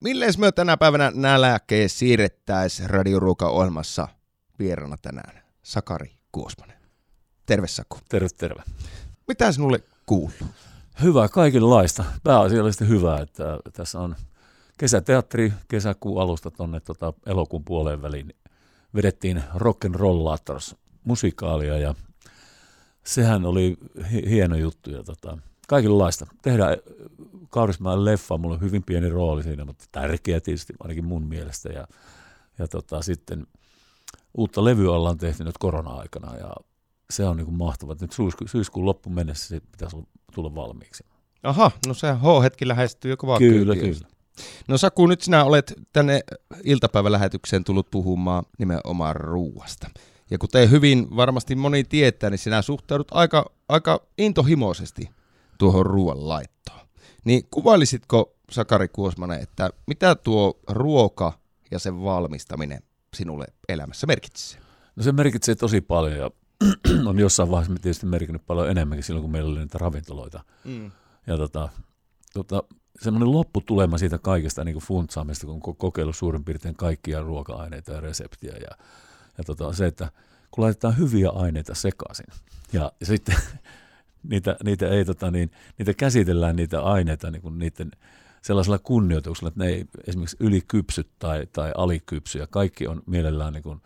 Milles me tänä päivänä nälkeen siirrettäis radioruoka-ohjelmassa vierana tänään? Sakari Kuosmanen. Terve Saku. Terve, terve. Mitä sinulle kuuluu? Hyvä, kaikenlaista. Pääasiallisesti hyvää, että tässä on kesäteatteri kesäkuun alusta tuonne tota elokuun puoleen väliin. Vedettiin Rock and Rollators musikaalia ja sehän oli hieno juttu. Ja tota, kaikenlaista. Tehdään Kaurismäen leffa, mulla on hyvin pieni rooli siinä, mutta tärkeä tietysti ainakin mun mielestä. Ja, ja tota, sitten uutta levyä ollaan tehty nyt korona-aikana ja se on niin mahtavaa. Nyt syysku, syyskuun loppuun mennessä se pitäisi tulla valmiiksi. Aha, no se H-hetki lähestyy jo kovaa Kyllä, kyytiä. kyllä. No Saku, nyt sinä olet tänne iltapäivälähetykseen tullut puhumaan nimenomaan ruuasta. Ja kuten hyvin varmasti moni tietää, niin sinä suhtaudut aika, aika intohimoisesti tuohon ruoan laittoon. Niin kuvailisitko, Sakari Kuosmanen, että mitä tuo ruoka ja sen valmistaminen sinulle elämässä merkitsee? No se merkitsee tosi paljon ja on jossain vaiheessa tietysti merkinnyt paljon enemmänkin silloin, kun meillä oli niitä ravintoloita. Mm. Ja tota, tota, semmoinen lopputulema siitä kaikesta niin funtsaamista, kun on kokeillut suurin piirtein kaikkia ruoka-aineita ja reseptiä. Ja, ja tota, se, että kun laitetaan hyviä aineita sekaisin ja, ja sitten niitä, niitä, ei, tota, niin, niitä käsitellään niitä aineita niin niiden sellaisella kunnioituksella, että ne ei esimerkiksi ylikypsy tai, tai alikypsy ja kaikki on mielellään niin kuin,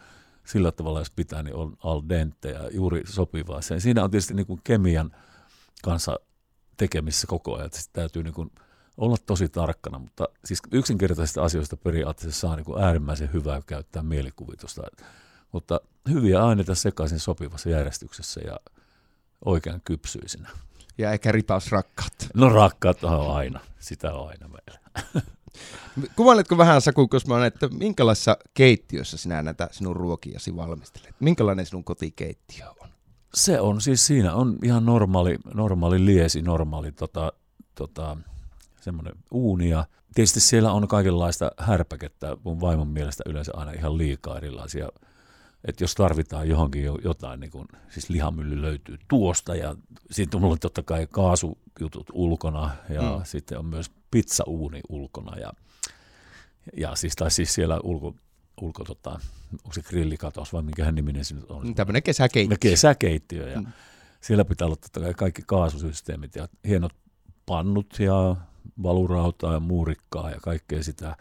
sillä tavalla, jos pitää, niin on al dente ja juuri sopivaa. Se, siinä on tietysti niin kuin kemian kanssa tekemissä koko ajan, että täytyy niin kuin olla tosi tarkkana, mutta siis yksinkertaisista asioista periaatteessa saa niin kuin äärimmäisen hyvää käyttää mielikuvitusta. Mutta hyviä aineita sekaisin sopivassa järjestyksessä ja oikean kypsyisinä. Ja eikä ripaus rakkaat. No rakkaat on aina, sitä on aina meillä. Kuvailetko vähän Saku Kosmaan, että minkälaisessa keittiössä sinä näitä sinun ruokiasi valmistelet? Minkälainen sinun kotikeittiö on? Se on siis siinä on ihan normaali, normaali liesi, normaali tota, tota, semmoinen uuni ja tietysti siellä on kaikenlaista härpäkettä mun vaimon mielestä yleensä aina ihan liikaa erilaisia että jos tarvitaan johonkin jotain, niin kun, siis lihamylly löytyy tuosta ja sitten mulla on totta kai kaasujutut ulkona ja mm. sitten on myös pizzauuni ulkona ja, ja siis, tai siis siellä ulko, ulko tota, onko se grillikatos vai minkähän niminen se nyt on? Tämmöinen kesäkeittiö. Kesäkeittiö ja mm. siellä pitää olla totta kai kaikki kaasusysteemit ja hienot pannut ja valurautaa ja muurikkaa ja kaikkea sitä.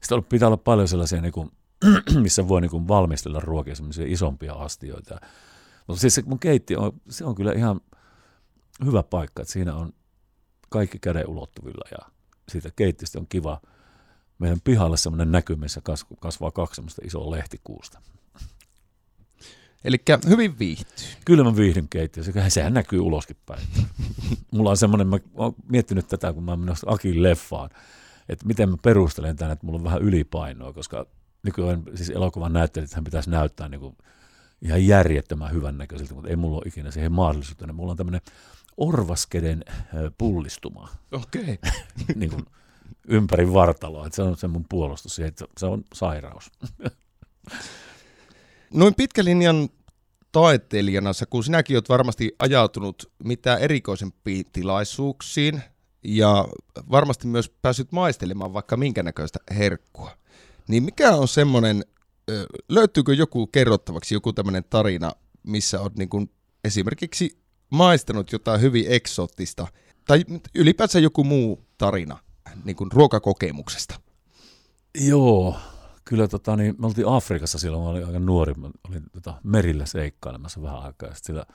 Sitten pitää olla paljon sellaisia niin kuin missä voi niin valmistella ruokia, semmoisia isompia astioita. Mutta siis se mun keittiö on, se on kyllä ihan hyvä paikka, että siinä on kaikki käden ulottuvilla ja siitä keittiöstä on kiva meidän pihalle semmoinen näky, missä kasvaa kaksi semmoista isoa lehtikuusta. Eli hyvin viihtyy. Kyllä mä viihdyn keittiössä, sehän näkyy uloskin päin. Mulla on semmoinen, mä oon miettinyt tätä, kun mä menossa Akin leffaan, että miten mä perustelen tämän, että mulla on vähän ylipainoa, koska nykyään siis elokuvan näyttelijät, hän pitäisi näyttää niin kuin ihan järjettömän hyvän näköiseltä, mutta ei mulla ole ikinä siihen mahdollisuutta. Mulla on tämmöinen orvaskeden pullistuma. Okei. Okay. niin kuin ympäri vartaloa. Että se on se mun puolustus siihen, että se on sairaus. Noin pitkälinjan taiteilijana, kun sinäkin olet varmasti ajautunut mitä erikoisempiin tilaisuuksiin ja varmasti myös päässyt maistelemaan vaikka minkä näköistä herkkua. Niin mikä on semmoinen, löytyykö joku kerrottavaksi, joku tämmöinen tarina, missä olet niin kuin esimerkiksi maistanut jotain hyvin eksoottista, tai ylipäätään joku muu tarina niin kuin ruokakokemuksesta? Joo, kyllä tota, niin, me oltiin Afrikassa silloin, mä olin aika nuori, mä olin tota, merillä seikkailemassa vähän aikaa, ja sillä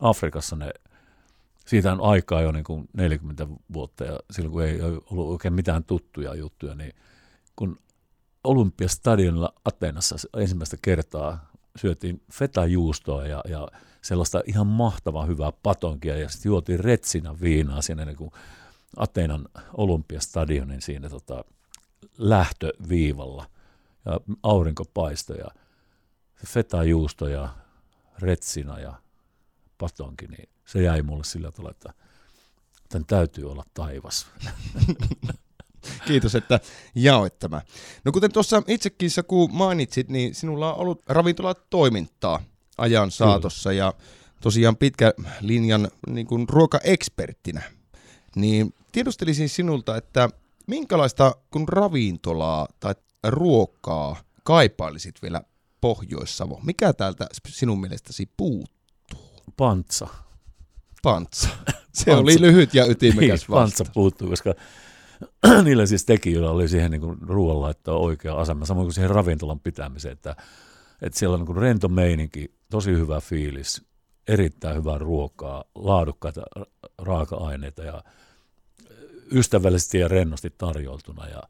Afrikassa ne, siitä on aikaa jo niin kuin 40 vuotta, ja silloin kun ei ollut oikein mitään tuttuja juttuja, niin kun Olympiastadionilla Ateenassa ensimmäistä kertaa syötiin fetajuustoa ja, ja sellaista ihan mahtavan hyvää patonkia ja sitten juotiin retsina viinaa siinä niin kuin Ateenan Olympiastadionin siinä tota, lähtöviivalla ja aurinko paistoi ja fetajuusto ja retsina ja patonki, niin se jäi mulle sillä tavalla, että tämän täytyy olla taivas. Kiitos, että jaoit tämä. No kuten tuossa itsekin sä kun mainitsit, niin sinulla on ollut ravintolatoimintaa ajan saatossa ja tosiaan pitkä linjan niin kuin ruokaeksperttinä. Niin tiedustelisin sinulta, että Minkälaista kun ravintolaa tai ruokaa kaipailisit vielä Pohjois-Savo? Mikä täältä sinun mielestäsi puuttuu? Pantsa. Pantsa. Se Pantsa. oli lyhyt ja ytimekäs niin, vastaus. Pantsa puuttuu, koska niillä siis tekijöillä oli siihen niin ruoanlaittoon oikea asema, samoin kuin siihen ravintolan pitämiseen, että, että siellä on niin rento meininki, tosi hyvä fiilis, erittäin hyvää ruokaa, laadukkaita raaka-aineita ja ystävällisesti ja rennosti tarjoltuna ja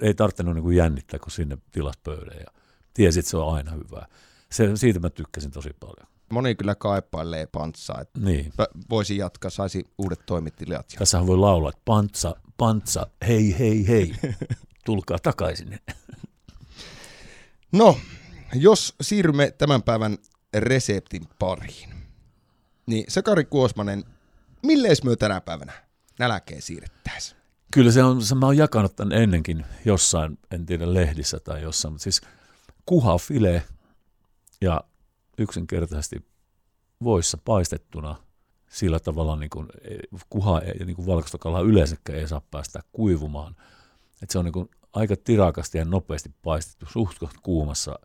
ei tarvinnut niin jännittää, kun sinne tilas pöydän ja tiesi, että se on aina hyvää. Se, siitä mä tykkäsin tosi paljon. Moni kyllä kaipailee pantsaa, että niin. voisi jatkaa, saisi uudet toimittelijat. Tässä voi laulaa, että pantsa, pantsa, hei, hei, hei, tulkaa takaisin. No, jos siirrymme tämän päivän reseptin pariin, niin Sakari Kuosmanen, milleis myö tänä päivänä nälkeen siirrettäisiin? Kyllä se on, se mä oon jakanut tämän ennenkin jossain, en tiedä lehdissä tai jossain, mutta siis kuhafile ja yksinkertaisesti voissa paistettuna sillä tavalla niin kuin, kuha ja niin kuin valkoista kalaa yleensäkään ei saa päästä kuivumaan. Et se on niin kuin aika tirakasti ja nopeasti paistettu suht kuumassa,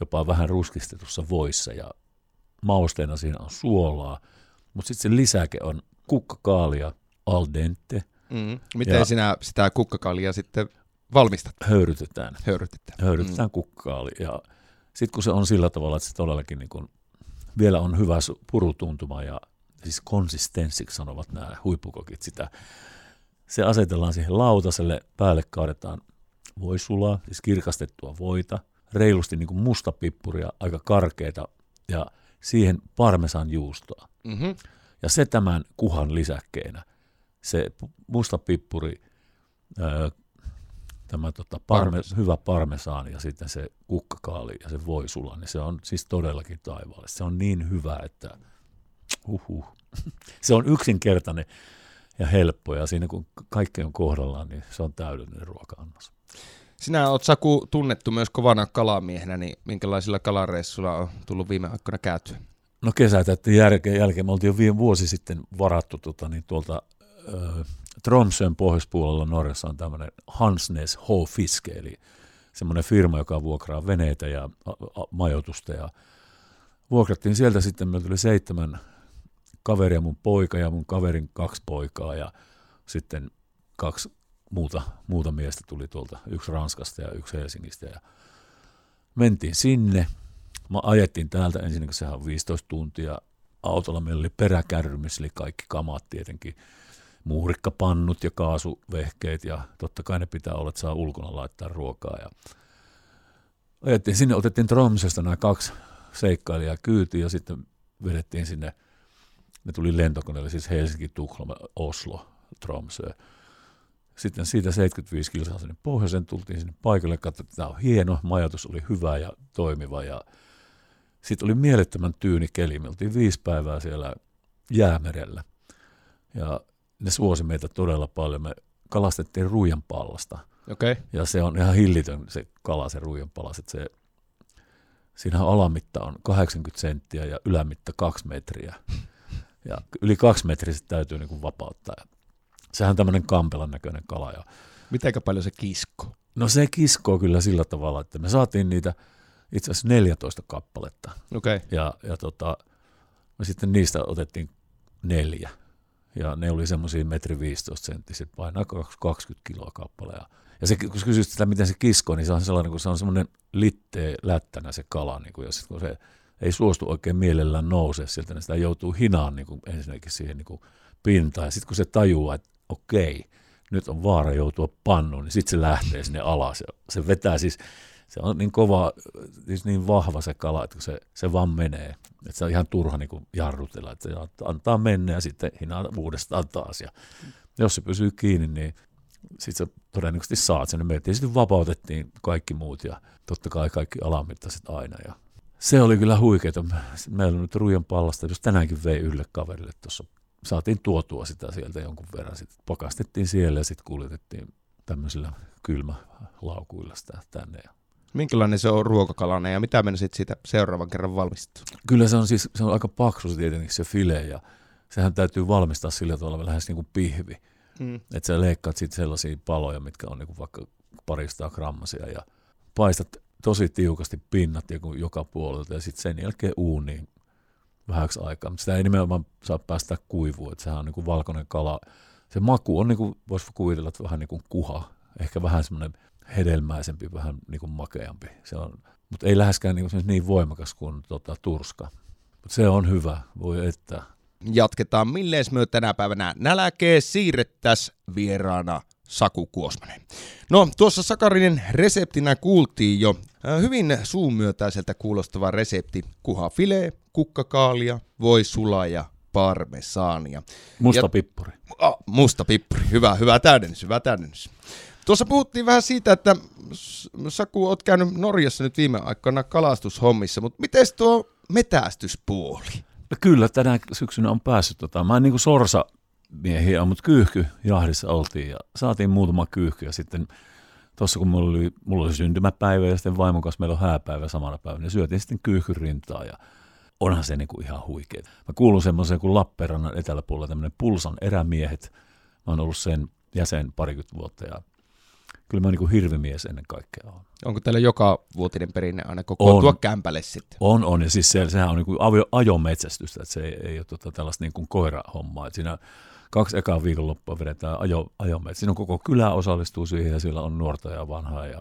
jopa vähän ruskistetussa voissa ja mausteena siinä on suolaa, mutta sitten se lisäke on kukkakaalia al dente. Mm. Miten ja sinä sitä kukkakaalia sitten valmistat? Höyrytetään. Höyrytetään. Höyrytetään mm. kukkakaali ja sitten kun se on sillä tavalla, että se todellakin niin kuin vielä on hyvä purutuntuma ja siis konsistenssiksi sanovat nämä huippukokit sitä. Se asetellaan siihen lautaselle, päälle kaadetaan voisulaa, siis kirkastettua voita, reilusti niin kuin mustapippuria, aika karkeita ja siihen parmesan juustoa. Mm-hmm. Ja se tämän kuhan lisäkkeenä, se mustapippuri, tämä tota, parme, hyvä parmesaani ja sitten se kukkakaali ja se voisula, niin se on siis todellakin taivaalle. Se on niin hyvä, että uhuh. se on yksinkertainen ja helppo ja siinä kun kaikki on kohdallaan, niin se on täydellinen ruoka-annos. Sinä olet Saku tunnettu myös kovana kalamiehenä, niin minkälaisilla kalareissuilla on tullut viime aikoina käytyä? No kesätäytten jälkeen, jälkeen me oltiin jo viime vuosi sitten varattu tota, niin tuolta ö, Tromsön pohjoispuolella Norjassa on tämmöinen Hansnes H. Fiske, eli semmoinen firma, joka vuokraa veneitä ja majoitusta. Ja vuokrattiin sieltä sitten, meillä tuli seitsemän kaveria, mun poika ja mun kaverin kaksi poikaa ja sitten kaksi muuta, muuta miestä tuli tuolta, yksi Ranskasta ja yksi Helsingistä. Ja mentiin sinne. Mä ajettiin täältä ensin, kun sehän on 15 tuntia. Autolla meillä oli peräkärrymys, eli kaikki kamat tietenkin muurikkapannut ja kaasuvehkeet ja totta kai ne pitää olla, että saa ulkona laittaa ruokaa. Ja ajettiin sinne, otettiin Tromsesta nämä kaksi seikkailijaa kyytiin ja sitten vedettiin sinne, ne tuli lentokoneelle, siis Helsinki, Tukholma, Oslo, Tromsø. Sitten siitä 75 kilsaa sinne pohjoiseen tultiin sinne paikalle, katsottiin, että tämä on hieno, majoitus oli hyvä ja toimiva ja sitten oli mielettömän tyyni keli. Me oltiin viisi päivää siellä jäämerellä. Ja ne suosi meitä todella paljon. Me kalastettiin ruijan pallasta. Okay. Ja se on ihan hillitön se kala, se ruijan palas. Että se, siinä alamitta on 80 senttiä ja ylämitta 2 metriä. Ja yli kaksi metriä se täytyy niin kuin vapauttaa. Sehän on tämmöinen kampelan näköinen kala. Ja Mitenkä paljon se kisko? No se kiskoo kyllä sillä tavalla, että me saatiin niitä itse asiassa 14 kappaletta. Okay. Ja, ja tota, me sitten niistä otettiin neljä ja ne oli semmoisia metri 15 senttisiä, painaa 20 kiloa kappale. Ja, se, kun kysyt sitä, miten se kisko, niin se on sellainen, kun se on semmoinen litteä lättänä se kala, niin kuin, ja sit, kun se ei suostu oikein mielellään nousee sieltä, niin sitä joutuu hinaan niin kuin ensinnäkin siihen niin kuin pintaan. Ja sitten kun se tajuaa, että okei, nyt on vaara joutua pannuun, niin sitten se lähtee sinne alas. Ja se vetää siis, se on niin kova, siis niin vahva se kala, että se, se vaan menee. Että se on ihan turha niin jarrutella, että se antaa mennä ja sitten hinaa uudestaan taas. Ja jos se pysyy kiinni, niin sitten se todennäköisesti saat sen. Me sitten vapautettiin kaikki muut ja totta kai kaikki alamittaiset aina. Ja se oli kyllä huikeeta. Meillä on nyt ruijan pallasta, jos tänäänkin vei yhdelle kaverille tuossa. Saatiin tuotua sitä sieltä jonkun verran. Sitten pakastettiin siellä ja sitten kuljetettiin tämmöisillä kylmälaukuilla sitä tänne. Minkälainen se on ruokakalana ja mitä mennä sitten siitä seuraavan kerran valmistuu? Kyllä se on siis se on aika paksu se tietenkin se file ja sehän täytyy valmistaa sillä tavalla lähes niin kuin pihvi. Mm. Että sä leikkaat sitten sellaisia paloja, mitkä on niinku vaikka parista grammasia ja paistat tosi tiukasti pinnat joka puolelta ja sitten sen jälkeen uuniin vähäksi aikaa. Mutta sitä ei nimenomaan saa päästä kuivuun, että sehän on niinku valkoinen kala. Se maku on, niinku, voisi kuvitella, että vähän niin kuin kuha, ehkä vähän semmoinen hedelmäisempi, vähän niin kuin makeampi. Se on, mutta ei läheskään niin, niin voimakas kuin tota, turska. Mutta se on hyvä, voi että. Jatketaan, milleen me tänä päivänä nälkee siirrettäs vieraana Saku Kuosmanen. No, tuossa Sakarinen reseptinä kuultiin jo hyvin suumyötäiseltä kuulostava resepti. Kuha filee, kukkakaalia, voi sulaa ja parmesaania. Musta ja, pippuri. Ah, musta pippuri, hyvä, hyvä täydennys, hyvä täydennys. Tuossa puhuttiin vähän siitä, että Saku, oot käynyt Norjassa nyt viime aikoina kalastushommissa, mutta miten tuo metästyspuoli? No kyllä, tänä syksynä on päässyt. Tota, mä en niin kuin sorsa miehiä, mutta kyyhky jahdissa oltiin ja saatiin muutama kyyhky ja sitten tuossa kun mulla oli, mulla oli syntymäpäivä ja sitten vaimon kanssa meillä on hääpäivä samana päivänä, niin syötiin sitten kyyhkyn rintaa ja onhan se niin kuin ihan huikea. Mä kuulun semmoiseen kuin Lappeenrannan eteläpuolella tämmöinen Pulsan erämiehet. Mä oon ollut sen jäsen parikymmentä vuotta ja kyllä mä niin kuin hirvimies ennen kaikkea on. Onko teillä joka vuotinen perinne aina kokoontua on, kämpälle sitten? On, on. Ja siis se, sehän on niin kuin ajometsästystä, että se ei, ei ole tota tällaista niin kuin koirahommaa. Että siinä kaksi ekaa viikonloppua vedetään ajo, ajometsästä. Siinä on koko kylä osallistuu siihen ja siellä on nuorta ja vanhaa ja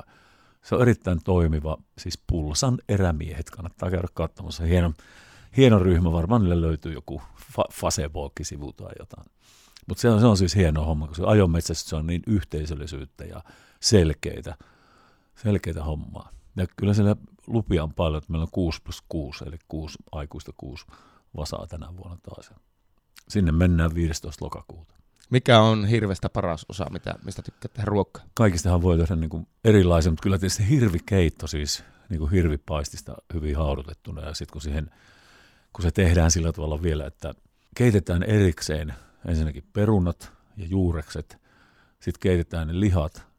se on erittäin toimiva, siis Pulsan erämiehet, kannattaa käydä katsomassa. Hieno, hieno ryhmä, varmaan niille löytyy joku fa- Facebook-sivu tai jotain. Mutta se on, se on siis hieno homma, koska ajometsästys on niin yhteisöllisyyttä ja selkeitä, selkeitä hommaa. Ja kyllä siellä lupia on paljon, että meillä on 6 plus 6, eli 6 aikuista 6 vasaa tänä vuonna taas. Sinne mennään 15. lokakuuta. Mikä on hirvestä paras osa, mitä, mistä tykkää tehdä ruokaa? Kaikistahan voi tehdä niin kuin erilaisen, mutta kyllä tietysti hirvikeitto siis niin kuin hirvipaistista hyvin haudutettuna. Ja sitten kun, siihen, kun se tehdään sillä tavalla vielä, että keitetään erikseen ensinnäkin perunat ja juurekset, sitten keitetään ne lihat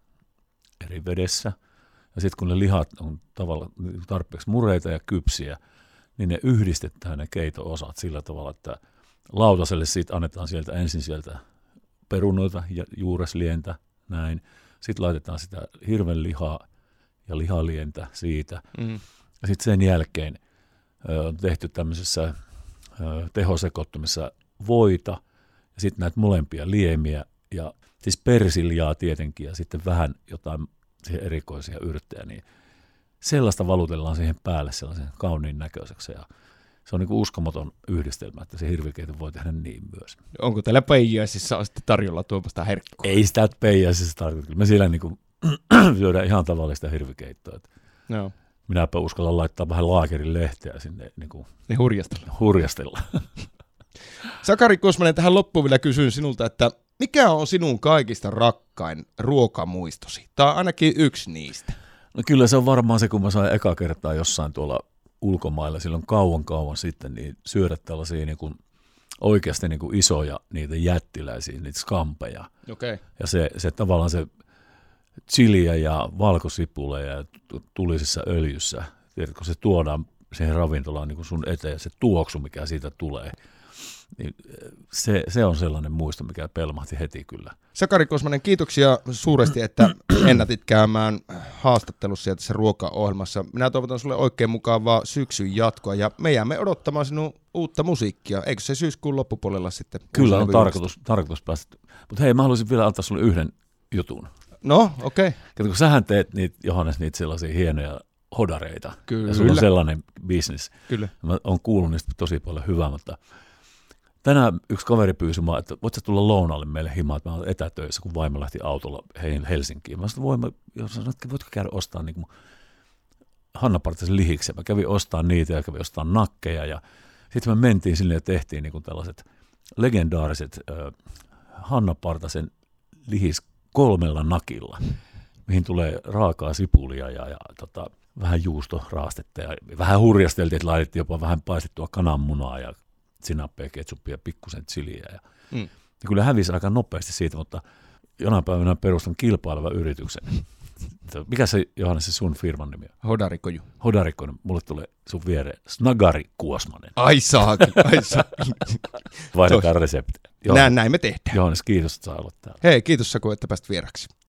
eri vedessä. Ja sitten kun ne lihat on tavalla tarpeeksi mureita ja kypsiä, niin ne yhdistetään ne keito-osat sillä tavalla, että lautaselle siitä annetaan sieltä ensin sieltä perunoita ja juureslientä, näin. Sitten laitetaan sitä hirven lihaa ja lihalientä siitä. Mm. Ja sitten sen jälkeen ö, on tehty tämmöisessä ö, tehosekoittumissa voita ja sitten näitä molempia liemiä ja siis persiljaa tietenkin ja sitten vähän jotain erikoisia yrttejä, niin sellaista valutellaan siihen päälle sellaisen kauniin näköiseksi ja se on niin kuin uskomaton yhdistelmä, että se hirvikeitä voi tehdä niin myös. Onko teillä peijaisissa sitten tarjolla tuomasta herkkua? Ei sitä peijaisissa tarjolla. Me siellä niin kuin syödään ihan tavallista hirvikeittoa. No. Minäpä uskalla laittaa vähän laakerin lehteä sinne niin kuin niin hurjastella. hurjastella. Sakari Kosmanen, tähän loppuun vielä kysyn sinulta, että mikä on sinun kaikista rakkain ruokamuistosi? Tai ainakin yksi niistä. No kyllä se on varmaan se, kun mä sain eka kertaa jossain tuolla ulkomailla silloin kauan kauan sitten, niin syödä tällaisia niin kuin oikeasti niin kuin isoja niitä jättiläisiä, niitä skampeja. Okay. Ja se, se tavallaan se chiliä ja valkosipuleja tulisessa öljyssä, tiedätkö, se tuodaan siihen ravintolaan niin kuin sun eteen, se tuoksu, mikä siitä tulee – niin se, se on sellainen muisto, mikä pelmahti heti kyllä. Sakari Kosmanen, kiitoksia suuresti, että ennätit käymään haastattelussa ja tässä ruokaohjelmassa. Minä toivotan sulle oikein mukavaa syksyn jatkoa ja me jäämme odottamaan sinun uutta musiikkia. Eikö se syyskuun loppupuolella sitten? Kyllä on tarkoitus, tarkoitus päästä. Mutta hei, mä haluaisin vielä antaa sulle yhden jutun. No, okei. Okay. Kun sähän teet niitä, Johannes, niitä sellaisia hienoja hodareita. Kyllä. Ja sulla on sellainen bisnes. Kyllä. Mä oon kuullut niistä tosi paljon hyvää, mutta tänään yksi kaveri pyysi mua, että voit tulla lounalle meille himaan, että mä olen etätöissä, kun vaimo lähti autolla Helsinkiin. Mä sanoin, että jos sanoin, että voitko käydä ostaa niin kuin Hanna Partasen lihiksen. Mä kävin ostaa niitä ja kävin ostaa nakkeja ja sitten me mentiin sinne ja tehtiin niin kuin tällaiset legendaariset äh, Hanna Partasen lihis kolmella nakilla, mihin tulee raakaa sipulia ja, ja tota, vähän juustoraastetta ja vähän hurjasteltiin, että laitettiin jopa vähän paistettua kananmunaa ja sinappia, ketsuppia, pikkusen chiliä. Ja, mm. ja kyllä hävisi aika nopeasti siitä, mutta jonain päivänä perustan kilpailevan yrityksen. Mikä se Johannes se sun firman nimi on? Hodarikoju. Hodarikkonen, mulle tulee sun viereen Snagari Kuosmanen. Ai saakin, ai saakin. Vaihdetaan resepti. Näin, näin me tehdään. Johannes, kiitos, että sä olet täällä. Hei, kiitos Saku, että pääsit vieraksi.